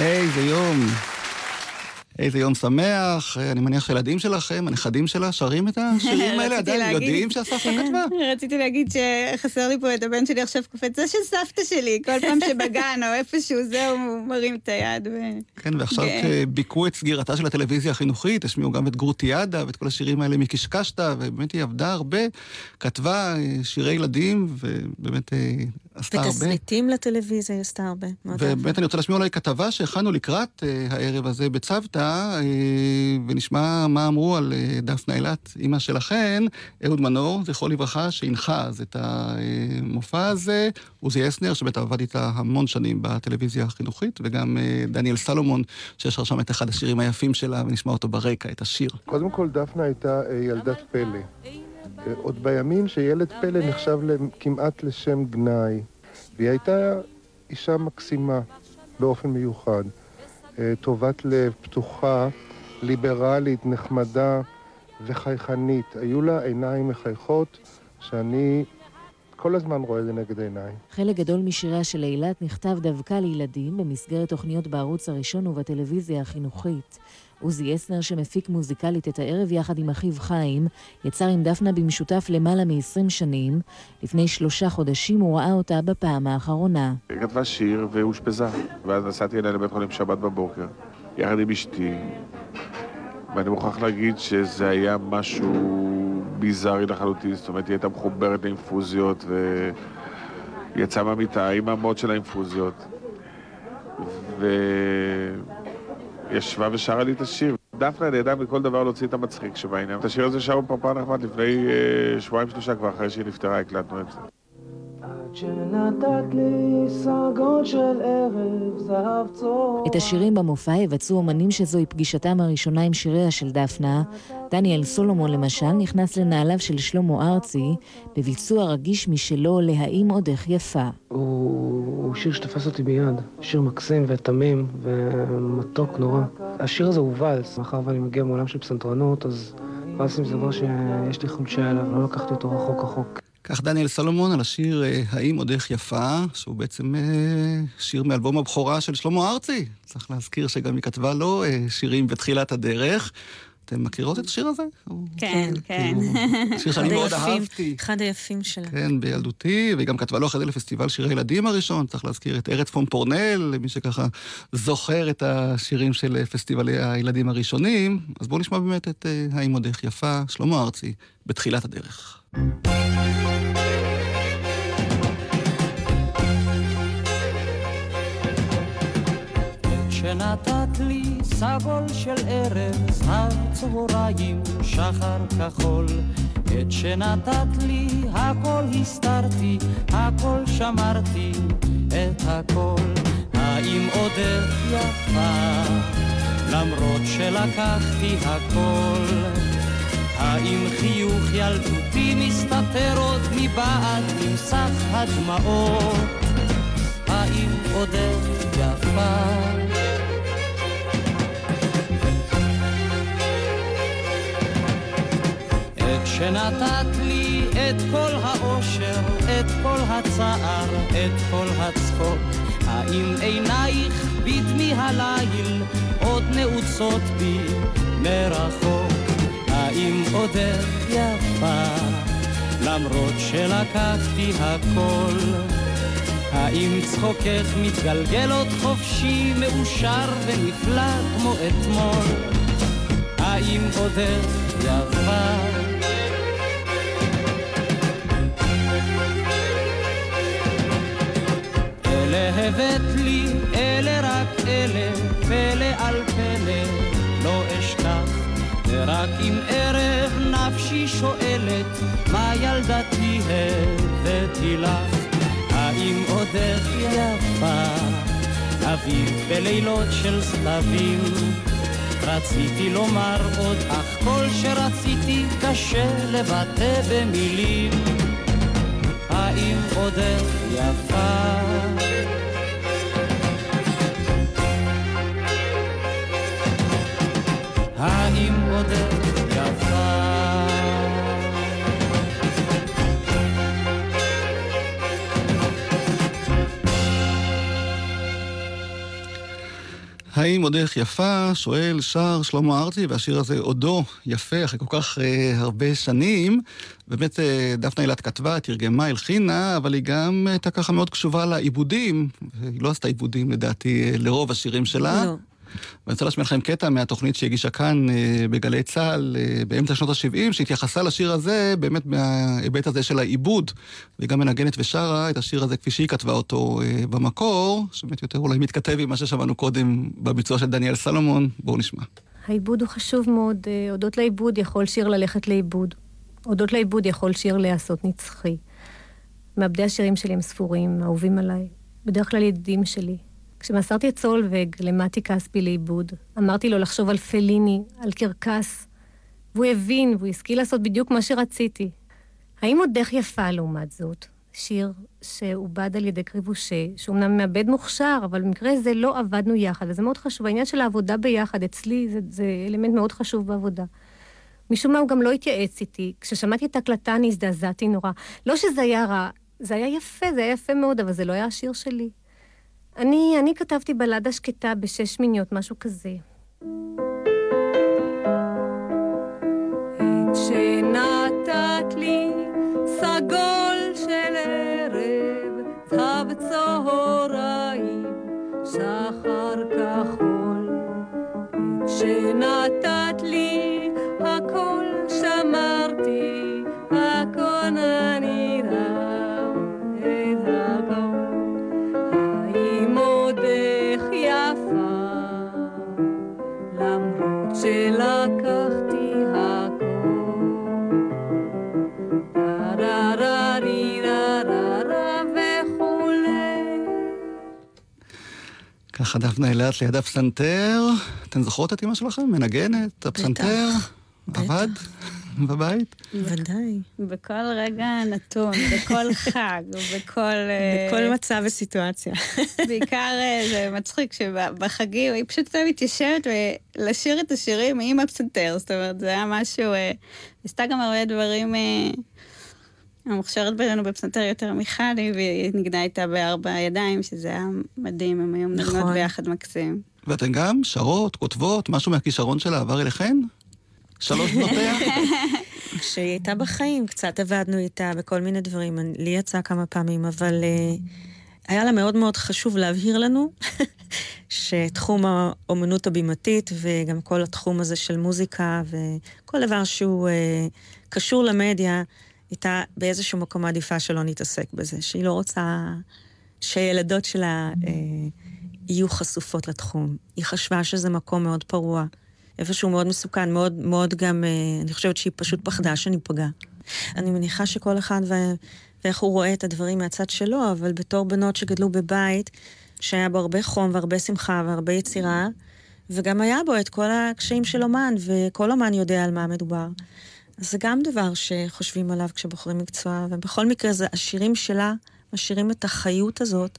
איזה יום. איזה יום שמח, אני מניח שהילדים שלכם, הנכדים שלה, שרים את השירים האלה? עדיין להגיד. יודעים שהסבתא כן. כתבה? רציתי להגיד שחסר לי פה את הבן שלי עכשיו קופץ, זה של סבתא שלי, כל פעם שבגן או איפשהו זהו, הוא מרים את היד. ו... כן, ועכשיו כן. כשביכו את סגירתה של הטלוויזיה החינוכית, השמיעו גם את גרוטיאדה ואת כל השירים האלה מקישקשתא, ובאמת היא עבדה הרבה, כתבה אה, שירי ילדים, ובאמת אה, עשתה הרבה. ותסריטים לטלוויזיה היא עשתה הרבה. ובאמת אני רוצה להשמיע אולי כתבה שהכנו לקראת אה, הערב הזה בצוותא, אה, ונשמע מה אמרו על אה, דפנה אילת, אימא שלכן, אהוד מנור, זכרו לברכה, שהנחה אז את המופע הזה, עוזי אסנר, שבטח עבד איתה המון שנים בטלוויזיה החינוכית, וגם אה, דניאל סלומון, ששר שם את אחד השירים היפים שלה, ונשמע אותו ברקע, את השיר. קודם כל, דפנה הייתה ילדת פלא. עוד בימים שילד פלא נחשב כמעט לשם גנאי. והיא הייתה אישה מקסימה באופן מיוחד. אה, טובת לב, פתוחה, ליברלית, נחמדה וחייכנית. היו לה עיניים מחייכות שאני כל הזמן רואה לנגד עיניי. חלק גדול משיריה של אילת נכתב דווקא לילדים במסגרת תוכניות בערוץ הראשון ובטלוויזיה החינוכית. עוזי אסנר, שמפיק מוזיקלית את הערב יחד עם אחיו חיים, יצר עם דפנה במשותף למעלה מ-20 שנים. לפני שלושה חודשים הוא ראה אותה בפעם האחרונה. היא כתבה שיר ואושפזה, ואז נסעתי אליה לבית חולים שבת בבוקר, יחד עם אשתי, ואני מוכרח להגיד שזה היה משהו ביזארי לחלוטין, זאת אומרת, היא הייתה מחוברת לאינפוזיות, ויצאה מהמיטה עם המוד של האינפוזיות, וישבה ושרה לי את השיר. דפנה ידעה מכל דבר להוציא את המצחיק שבעניין. את השיר הזה שרו פרפר נחמד לפני אה, שבועיים שלושה כבר אחרי שהיא נפטרה הקלטנו את זה. את השירים במופע יבצעו אומנים שזוהי פגישתם הראשונה עם שיריה של דפנה. דניאל סולומון למשל נכנס לנעליו של שלמה ארצי בביצוע רגיש משלו להאם עוד איך יפה. הוא, הוא שיר שתפס אותי ביד, שיר מקסים ותמים ומתוק נורא. השיר הזה הוא ואלס, מאחר ואני מגיע מעולם של פסנתרנות, אז ואלסים זה דבר שיש לי חולשה אליו, לא לקחתי אותו רחוק רחוק. כך דניאל סלומון על השיר אה, "האם עוד איך יפה", שהוא בעצם אה, שיר מאלבום הבכורה של שלמה ארצי. צריך להזכיר שגם היא כתבה לו אה, שירים בתחילת הדרך. אתם מכירות את השיר הזה? כן, כן. שיר שאני מאוד אהבתי. אחד היפים שלה. כן, בילדותי, והיא גם כתבה לו אחרי זה לפסטיבל שירי ילדים הראשון, צריך להזכיר את ארץ פון פורנל, למי שככה זוכר את השירים של פסטיבלי הילדים הראשונים. אז בואו נשמע באמת את אה, האם עוד איך יפה, שלמה ארצי, בתחילת הדרך. שנתת סבול של ערב, זהב צהריים, שחר כחול. את שנתת לי, הכל הסתרתי, הכל שמרתי, את הכל. האם עודך יפה, למרות שלקחתי הכל? האם חיוך ילדותי מסתתר עוד מבעד ממסך הדמעות? האם עודך יפה? את שנתת לי את כל האושר, את כל הצער, את כל הצחוק. האם עינייך בדמי הליל עוד נעוצות בי מרחוק? האם עודך יפה, למרות שלקחתי הכל? האם צחוקך מתגלגל עוד חופשי, מאושר ונפלא כמו אתמול? האם עודך יפה? הבאת לי, אלה רק אלה, פלא על פלא, לא אשכח. ורק אם ערב נפשי שואלת, מה ילדתי הבאתי לך? האם עודך יפה? אביב בלילות של סתיו רציתי לומר עוד, אך כל שרציתי קשה לבטא במילים. האם עודך יפה? האם עוד איך יפה? שואל שר שלמה ארצי, והשיר הזה עודו יפה אחרי כל כך אה, הרבה שנים. באמת, אה, דפנה אילת כתבה, תרגמה, הלחינה, אבל היא גם אה, הייתה ככה מאוד קשובה לעיבודים. היא לא עשתה עיבודים, לדעתי, אה, לרוב השירים שלה. לא. ואני רוצה להשמיע לכם קטע מהתוכנית שהגישה כאן אה, בגלי צה"ל אה, באמצע שנות ה-70, שהתייחסה לשיר הזה באמת מההיבט הזה של העיבוד, והיא גם מנגנת ושרה את השיר הזה כפי שהיא כתבה אותו אה, במקור, שבאמת יותר אולי מתכתב עם מה ששמענו קודם בביצוע של דניאל סלומון. בואו נשמע. העיבוד הוא חשוב מאוד. הודות לעיבוד יכול שיר ללכת לאיבוד. הודות לעיבוד יכול שיר להיעשות נצחי. מעבדי השירים שלי הם ספורים, אהובים עליי. בדרך כלל ידידים שלי. כשמסרתי את סולווג למטי כספי לאיבוד, אמרתי לו לחשוב על פליני, על קרקס, והוא הבין והוא השכיל לעשות בדיוק מה שרציתי. האם עוד דרך יפה לעומת זאת? שיר שעובד על ידי קריבושה, שאומנם מעבד מוכשר, אבל במקרה זה לא עבדנו יחד, וזה מאוד חשוב. העניין של העבודה ביחד, אצלי זה, זה אלמנט מאוד חשוב בעבודה. משום מה הוא גם לא התייעץ איתי. כששמעתי את ההקלטה אני הזדעזעתי נורא. לא שזה היה רע, זה היה יפה, זה היה יפה מאוד, אבל זה לא היה השיר שלי. אני, אני כתבתי בלדה שקטה בשש מיניות, משהו כזה. את שנתת לי סגול של ערב, צב צהריים, שחר כחול. שנתת ככה דפנה אילת ליד הפסנתר. אתן זוכרות את אמא שלכם? מנגנת? הפסנתר? עבד? בבית? ודאי. בכל רגע נתון, בכל חג, בכל... אה, בכל מצב וסיטואציה. בעיקר אה, זה מצחיק שבחגים היא פשוט הייתה מתיישבת ולשיר את השירים עם הפסנתר, זאת אומרת, זה היה משהו... אה, עשתה גם הרבה דברים... המוכשרת בינינו בפסנתר יותר מחלי, והיא נגנה איתה בארבע ידיים, שזה היה מדהים, הם היו מנגנות נכון. ביחד מקסים. ואתן גם שרות, כותבות, משהו מהכישרון שלה עבר אליכן? שלוש בנותיה? כשהיא הייתה בחיים, קצת עבדנו איתה בכל מיני דברים. אני- לי יצא כמה פעמים, אבל uh, היה לה מאוד מאוד חשוב להבהיר לנו שתחום האומנות הבימתית וגם כל התחום הזה של מוזיקה וכל דבר שהוא uh, קשור למדיה, הייתה באיזשהו מקום מעדיפה שלא נתעסק בזה, שהיא לא רוצה שילדות שלה uh, יהיו חשופות לתחום. היא חשבה שזה מקום מאוד פרוע. איפשהו מאוד מסוכן, מאוד, מאוד גם, אה, אני חושבת שהיא פשוט פחדה שניפגע. אני מניחה שכל אחד ו... ואיך הוא רואה את הדברים מהצד שלו, אבל בתור בנות שגדלו בבית, שהיה בו הרבה חום והרבה שמחה והרבה יצירה, וגם היה בו את כל הקשיים של אומן, וכל אומן יודע על מה מדובר. זה גם דבר שחושבים עליו כשבוחרים מקצוע, ובכל מקרה זה השירים שלה משאירים את החיות הזאת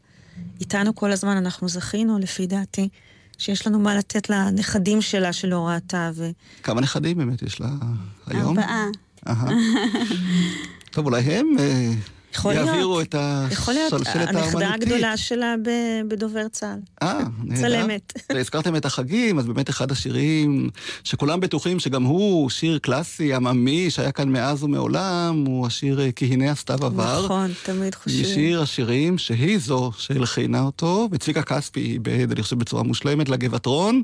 איתנו כל הזמן. אנחנו זכינו, לפי דעתי, שיש לנו מה לתת לנכדים שלה שלא ראתה, ו... כמה נכדים באמת יש לה היום? ארבעה. טוב, אולי הם יכול להיות. יעבירו את יכול להיות, השלשלת הנכדה האמנותית. הגדולה שלה בדובר צה"ל. אה, נהדר. צלמת. והזכרתם את החגים, אז באמת אחד השירים שכולם בטוחים שגם הוא שיר קלאסי, עממי, שהיה כאן מאז ומעולם, הוא השיר אה, "כי הנה הסתיו עבר". נכון, תמיד חושבים. משיר השירים שהיא זו שהלחינה אותו, וצביקה כספי איבד, אני חושב, בצורה מושלמת לגבעתרון.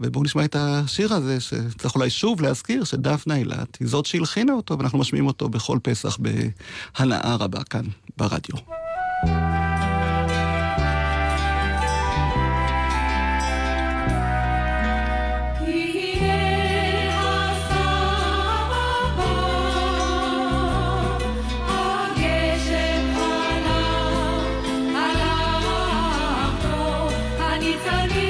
ובואו נשמע את השיר הזה, שצריך אולי שוב להזכיר שדפנה אילת היא זאת שהלחינה אותו, ואנחנו משמיעים אותו בכל פסח בהנאה רבה כאן ברדיו. את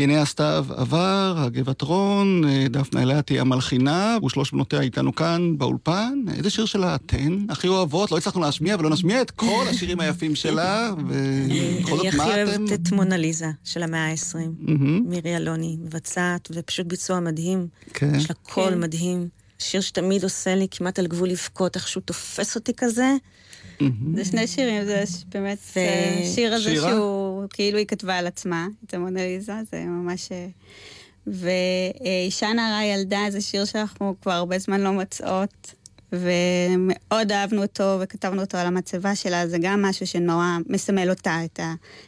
כי הנה הסתיו עבר, הגבעת רון, אה, דפנה אילתי המלחינה, ושלוש בנותיה איתנו כאן באולפן. איזה שיר שלה אתן הכי אוהבות? לא הצלחנו להשמיע ולא נשמיע את כל השירים היפים שלה, ובכל זאת, אני מה הכי אתם... אוהבת את מונליזה של המאה ה-20. מהמם. מירי אלוני מבצעת, ופשוט ביצוע מדהים. כן. יש לה קול כן. מדהים. שיר שתמיד עושה לי כמעט על גבול לבכות, איכשהו תופס אותי כזה. זה שני שירים, זה באמת, ו- השיר הזה שירה? שהוא, כאילו היא כתבה על עצמה, את המונליזה, זה ממש... אה, ואישה נערה ילדה זה שיר שאנחנו כבר הרבה זמן לא מוצאות, ומאוד אהבנו אותו וכתבנו אותו על המצבה שלה, זה גם משהו שנורא מסמל אותה, את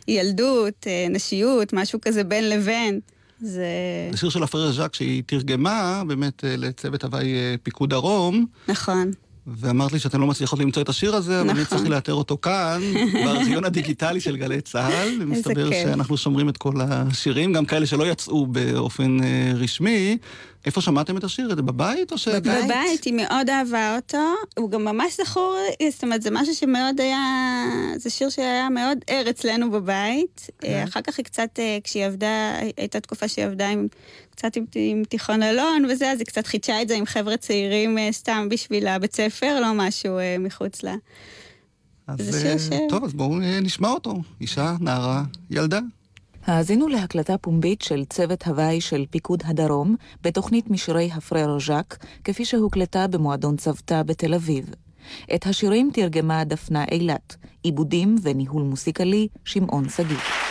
הילדות, אה, נשיות, משהו כזה בין לבין. זה... זה שיר של הפרר ז'אק שהיא תרגמה באמת אה, לצוות הוואי אה, פיקוד דרום. נכון. ואמרת לי שאתן לא מצליחות למצוא את השיר הזה, אבל אני נכון. הצלחתי לאתר אותו כאן, בארכיון הדיגיטלי של גלי צה"ל. ומסתבר. שאנחנו שומרים את כל השירים, גם כאלה שלא יצאו באופן אה, רשמי. איפה שמעתם את השיר? זה בבית או ש... בבית, היא מאוד אהבה אותו, הוא גם ממש זכור, זאת אומרת, זה משהו שמאוד היה, זה שיר שהיה מאוד ער אצלנו בבית. אה, אחר כך היא קצת, אה, כשהיא עבדה, הייתה תקופה שהיא עבדה עם, קצת עם, עם תיכון אלון וזה, אז היא קצת חידשה את זה עם חבר'ה צעירים אה, סתם בשביל הבית ספר, לא משהו מחוץ לה. אז זה שיר ש- טוב, אז בואו נשמע אותו. אישה, נערה, ילדה. האזינו להקלטה פומבית של צוות הוואי של פיקוד הדרום בתוכנית משירי הפרר ז'אק, כפי שהוקלטה במועדון צוותא בתל אביב. את השירים תרגמה דפנה אילת, עיבודים וניהול מוסיקלי, שמעון שגיא.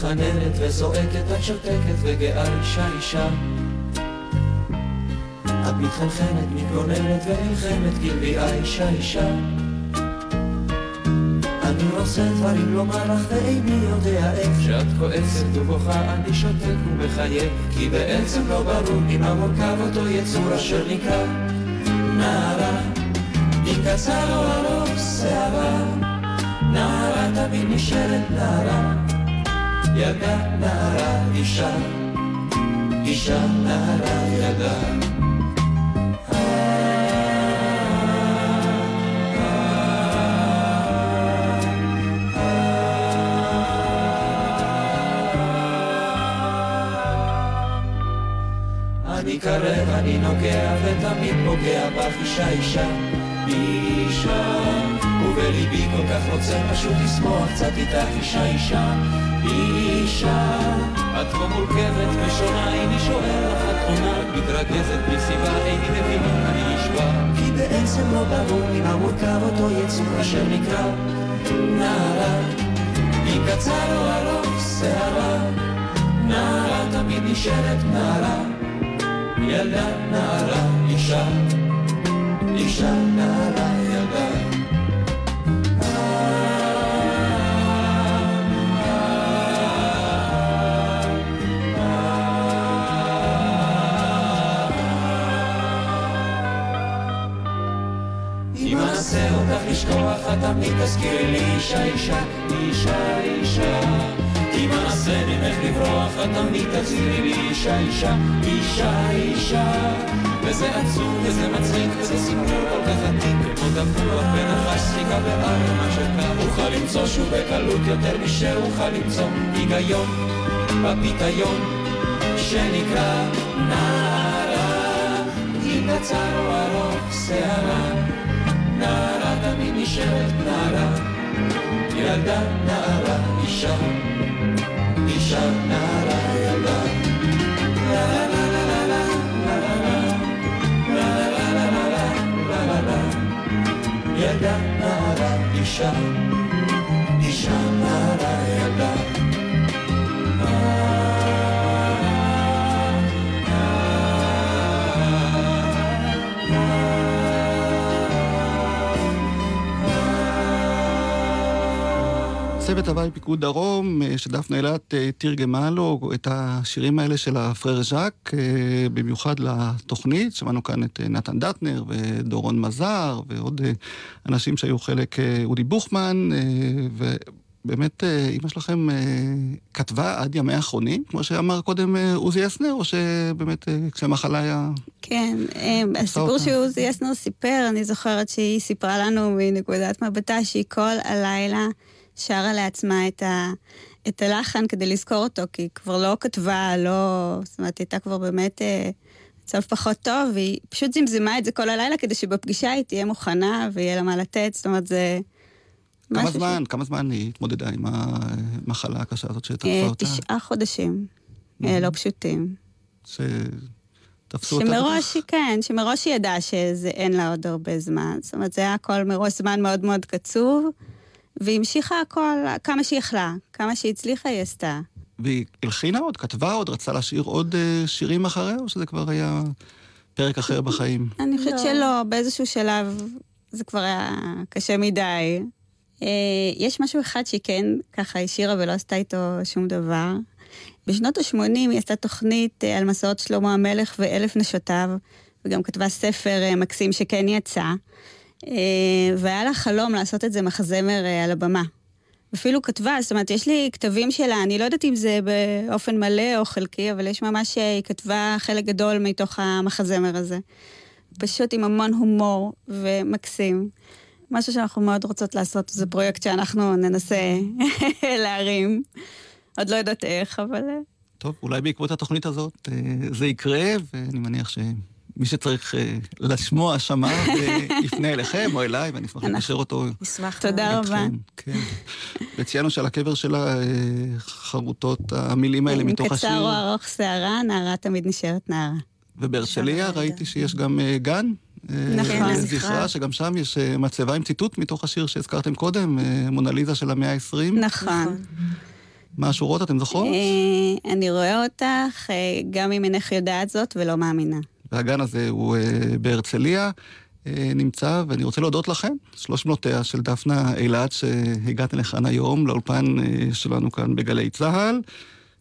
מתחננת וזועקת, את שותקת וגאה אישה אישה. את מתחנחנת, מתגוננת ונלחמת, גלביעה אישה אישה. אני עושה דברים לומר לך ואיני יודע איך. כשאת כועסת ובוכה אני שותק ומחייך, כי בעצם לא ברור ממה מורכב אותו יצור אשר נקרא נערה. אם קצר או ארוך שערה, נערה תמיד נשארת נערה. ילדה, נערה, אישה, אישה, נערה, ילדה. אני קרב, אני נוגע, ותמיד פוגע בך אישה, אישה, אישה. ובליבי כל כך רוצה פשוט לשמוח קצת איתך אישה, אישה, אישה. את כה מורכבת ושונה, איני שואל לך, את עונה, מתרגזת בלי סיבה, איני מבינה, אני נשבע. כי בעצם לא ברור ממה מורכב אותו יצור אשר נקרא נערה. אם קצר או ארוך שערה, נערה תמיד נשארת נערה. ילדה, נערה, אישה, אישה, נערה, ילדה. את תמיד תזכירי לי אישה, אישה, אישה, אישה. אם אנסה ממך לברוח, את תמיד תחזירי לי אישה, אישה, אישה, אישה. וזה עצוב וזה מצחיק וזה סיפור כל כך עתיק. כמו תפוח ונחש סיכה בארמה של קר אוכל למצוא שוב בקלות יותר משאוכל למצוא היגיון בפיתיון שנקרא נערה. אם קצר או ארוך שערה נערה תמיד נשארת נערה ילדה נערה אישה אישה נערה ילדה לה לה לה לה לה ילדה, נערה, אישה, אישה, נערה, ילדה. צוות הוואי פיקוד דרום, אה, שדפנה אילת אה, תרגמה לו את השירים האלה של הפרר ז'אק, אה, במיוחד לתוכנית. שמענו כאן את נתן דטנר ודורון מזר ועוד אנשים שהיו חלק, אודי בוכמן, ובאמת אימא שלכם כתבה עד ימי האחרונים, כמו שאמר קודם עוזי אסנר, או שבאמת כשהמחלה היה... כן, הסיפור שעוזי אסנר סיפר, אני זוכרת שהיא סיפרה לנו מנקודת מבטה שהיא כל הלילה... שרה לעצמה את, ה, את הלחן כדי לזכור אותו, כי היא כבר לא כתבה, לא... זאת אומרת, היא הייתה כבר באמת אה, מצב פחות טוב, והיא פשוט זמזמה את זה כל הלילה כדי שבפגישה היא תהיה מוכנה ויהיה לה מה לתת, זאת אומרת, זה... כמה זמן, ש... כמה זמן היא התמודדה עם המחלה הקשה הזאת שתקפה אה, אותה? תשעה חודשים, mm-hmm. לא פשוטים. ש... תפסו אותה? שמראש היא, כן, שמראש היא ידעה שאין לה עוד הרבה זמן. זאת אומרת, זה היה הכל מראש זמן מאוד מאוד קצוב. והיא המשיכה הכל כמה שהיא יכלה, כמה שהיא הצליחה היא עשתה. והיא הלחינה עוד, כתבה עוד, רצה לשיר עוד uh, שירים אחריה, או שזה כבר היה פרק אחר בחיים? אני חושבת לא. שלא, באיזשהו שלב זה כבר היה קשה מדי. Uh, יש משהו אחד שהיא כן ככה השאירה ולא עשתה איתו שום דבר. בשנות ה-80 היא עשתה תוכנית uh, על מסעות שלמה המלך ואלף נשותיו, וגם כתבה ספר uh, מקסים שכן יצא. אה, והיה לה חלום לעשות את זה מחזמר אה, על הבמה. אפילו כתבה, זאת אומרת, יש לי כתבים שלה, אני לא יודעת אם זה באופן מלא או חלקי, אבל יש ממש, אה, היא כתבה חלק גדול מתוך המחזמר הזה. פשוט עם המון הומור ומקסים. משהו שאנחנו מאוד רוצות לעשות, זה פרויקט שאנחנו ננסה להרים. עוד לא יודעת איך, אבל... טוב, אולי בעקבות התוכנית הזאת זה יקרה, ואני מניח ש... מי שצריך אה, לשמוע, שמע, יפנה אליכם או אליי, ואני אשמח לקשר אותו. נשמח. תודה רבה. כן. וציינו שעל הקבר שלה אה, חרוטות המילים האלה מתוך השיר. קצר או ארוך שערה, נערה תמיד נשארת נערה. ובהרצליה ראיתי שיש גם אה, גן. נכון. זכרה, שגם שם יש מצבה עם ציטוט מתוך השיר שהזכרתם קודם, מונליזה של המאה ה-20. נכון. מה השורות, אתם זוכרות? אני רואה אותך, גם אם אינך יודעת זאת ולא מאמינה. והגן הזה הוא uh, בהרצליה uh, נמצא, ואני רוצה להודות לכם, שלוש בנותיה של דפנה אילת, שהגעתם לכאן היום, לאולפן uh, שלנו כאן בגלי צה"ל.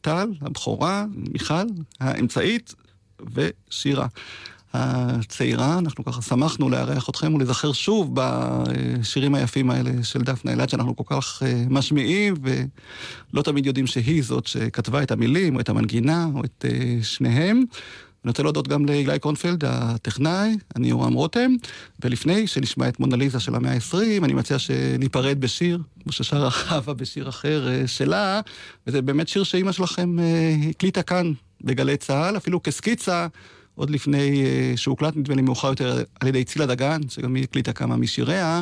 טל, הבכורה, מיכל, האמצעית ושירה. הצעירה, אנחנו ככה שמחנו לארח אתכם ולהיזכר שוב בשירים היפים האלה של דפנה אילת, שאנחנו כל כך משמיעים, ולא תמיד יודעים שהיא זאת שכתבה את המילים, או את המנגינה, או את שניהם. אני רוצה להודות גם לאילי קונפלד, הטכנאי, אני יורם רותם, ולפני שנשמע את מונליזה של המאה ה-20, אני מציע שניפרד בשיר, כמו ששרה חווה בשיר אחר אה, שלה, וזה באמת שיר שאימא שלכם אה, הקליטה כאן בגלי צה"ל, אפילו כסקיצה. עוד לפני uh, שהוקלט, נדמה לי מאוחר יותר, על ידי צילה דגן, שגם היא הקליטה כמה משיריה,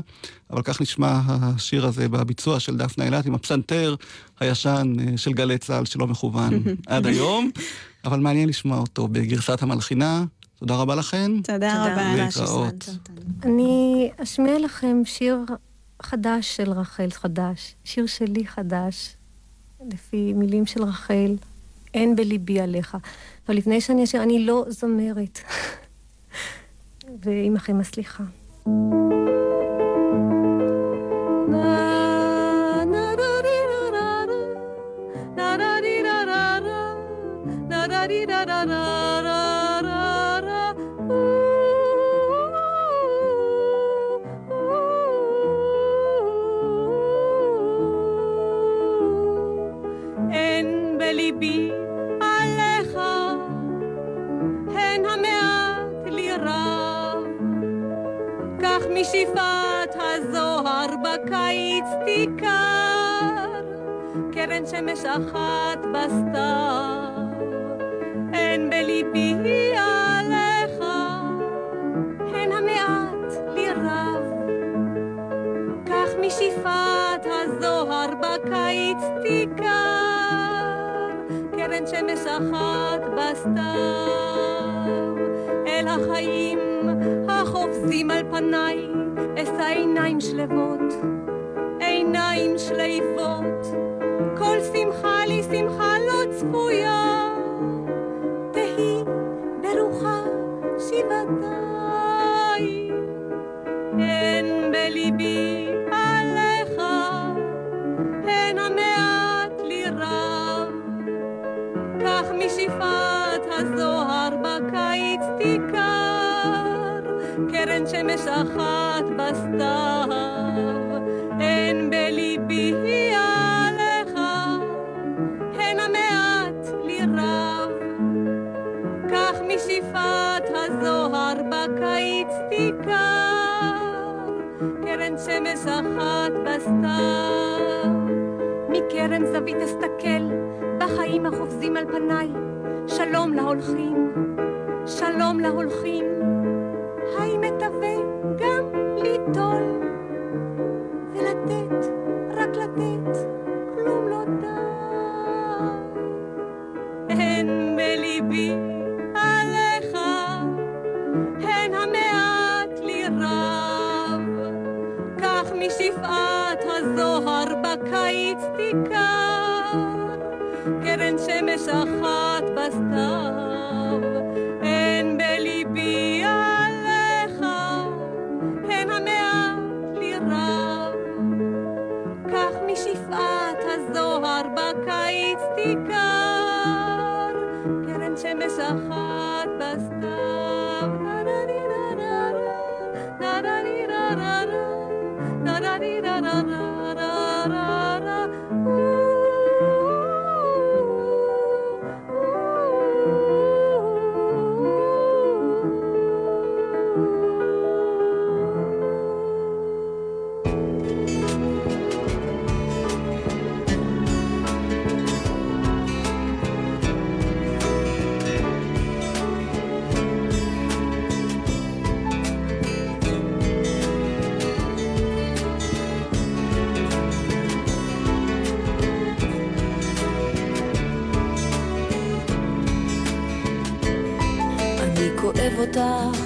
אבל כך נשמע השיר הזה בביצוע של דפנה אילת עם הפסנתר הישן uh, של גלי צה"ל שלא מכוון עד היום. אבל מעניין לשמוע אותו בגרסת המלחינה. תודה רבה לכן. תודה רבה. להתראות. אני אשמיע לכם שיר חדש של רחל, חדש. שיר שלי חדש, לפי מילים של רחל, אין בליבי עליך. אבל לפני שאני אשאיר, אני לא זמרת. ועמכם הסליחה. בקיץ תיכר, קרן שמש אחת בסתיו, אין בליבי עליך, הן המעט לי רב. כך משאיפת הזוהר בקיץ תיכר, קרן שמש אחת בסתיו, אל החיים החופזים על פניי, אשא עיניים שלוות, עיניים שליפות, כל שמחה לי שמחה לא צפויה, תהי ברוחה שבעתיים. אין בליבי עליך, הן המעט לי רב, כך משפעת הזוהר בקיץ תיקר, קרן שמש אחת בסתר. לי רב. כך משפעת הזוהר בקיץ תיכר, קרן שמש אחת בסתיו. מקרן זווית אסתכל, בחיים החופזים על פניי, שלום להולכים, שלום להולכים. תיכר, קרן שמש אחת בסתיו, כואב אותך,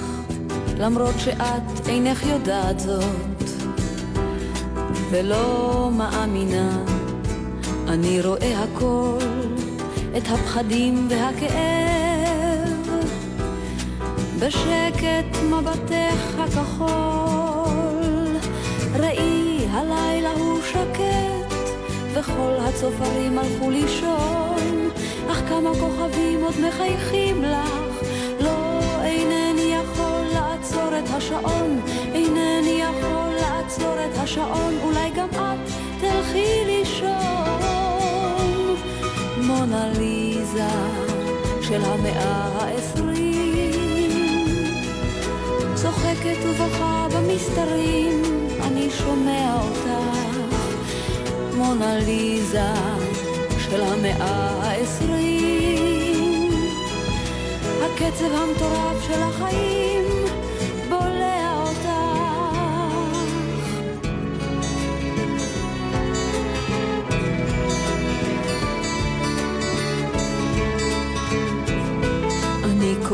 למרות שאת אינך יודעת זאת, ולא מאמינה. אני רואה הכל, את הפחדים והכאב, בשקט מבטך הכחול. ראי, הלילה הוא שקט, וכל הצופרים הלכו לישון, אך כמה כוכבים עוד מחייכים לך. לעצור את השעון, אינני יכול לעצור את השעון, אולי גם את תלכי לישון. מונה ליזה של המאה העשרים, צוחקת ובוכה במסתרים, אני שומע אותך. מונה ליזה של המאה העשרים, הקצב המטורף של החיים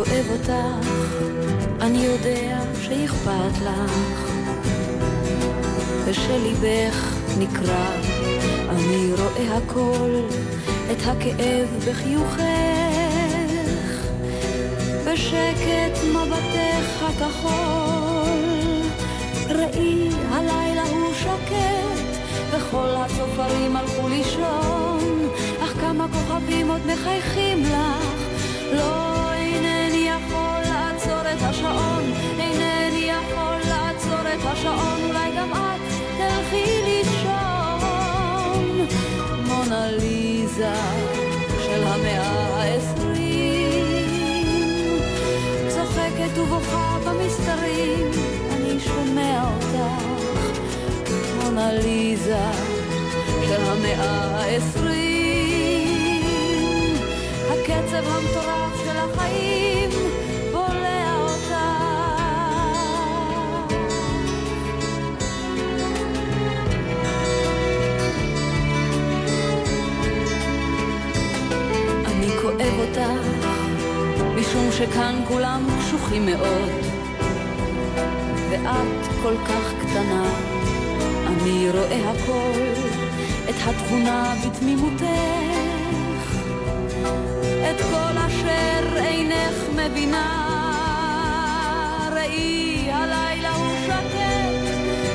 כואב אותך, אני יודע שאכפת לך, ושליבך נקרע, אני רואה הכל, את הכאב בחיוכך, בשקט מבטך הכחול, ראי הלילה הוא שקט, וכל הצופרים הלכו לישון, אך כמה כוכבים עוד מחייכים לך, לא ליזה של המאה העשרים, צוחקת ובוכה במסתרים, אני שומע אותך. מונה ליזה של המאה העשרים, הקצב המטורף של החיים אותך, משום שכאן כולם קשוחים מאוד, ואת כל כך קטנה. אני רואה הכל, את התבונה בתמימותך, את כל אשר אינך מבינה. ראי, הלילה הוא שקט,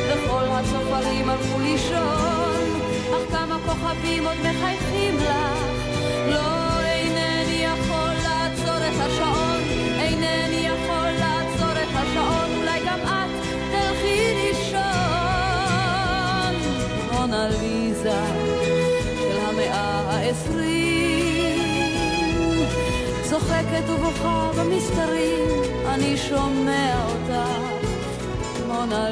וכל הצופרים הלכו לישון, אך כמה כוכבים עוד מחייכים לך. העשרים צוחקת ובוכה במסתרים אני שומע אותך מונה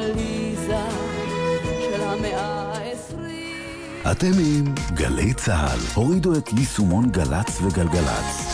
של המאה אתם עם גלי צה"ל. הורידו את יישומון גל"צ וגלגלצ.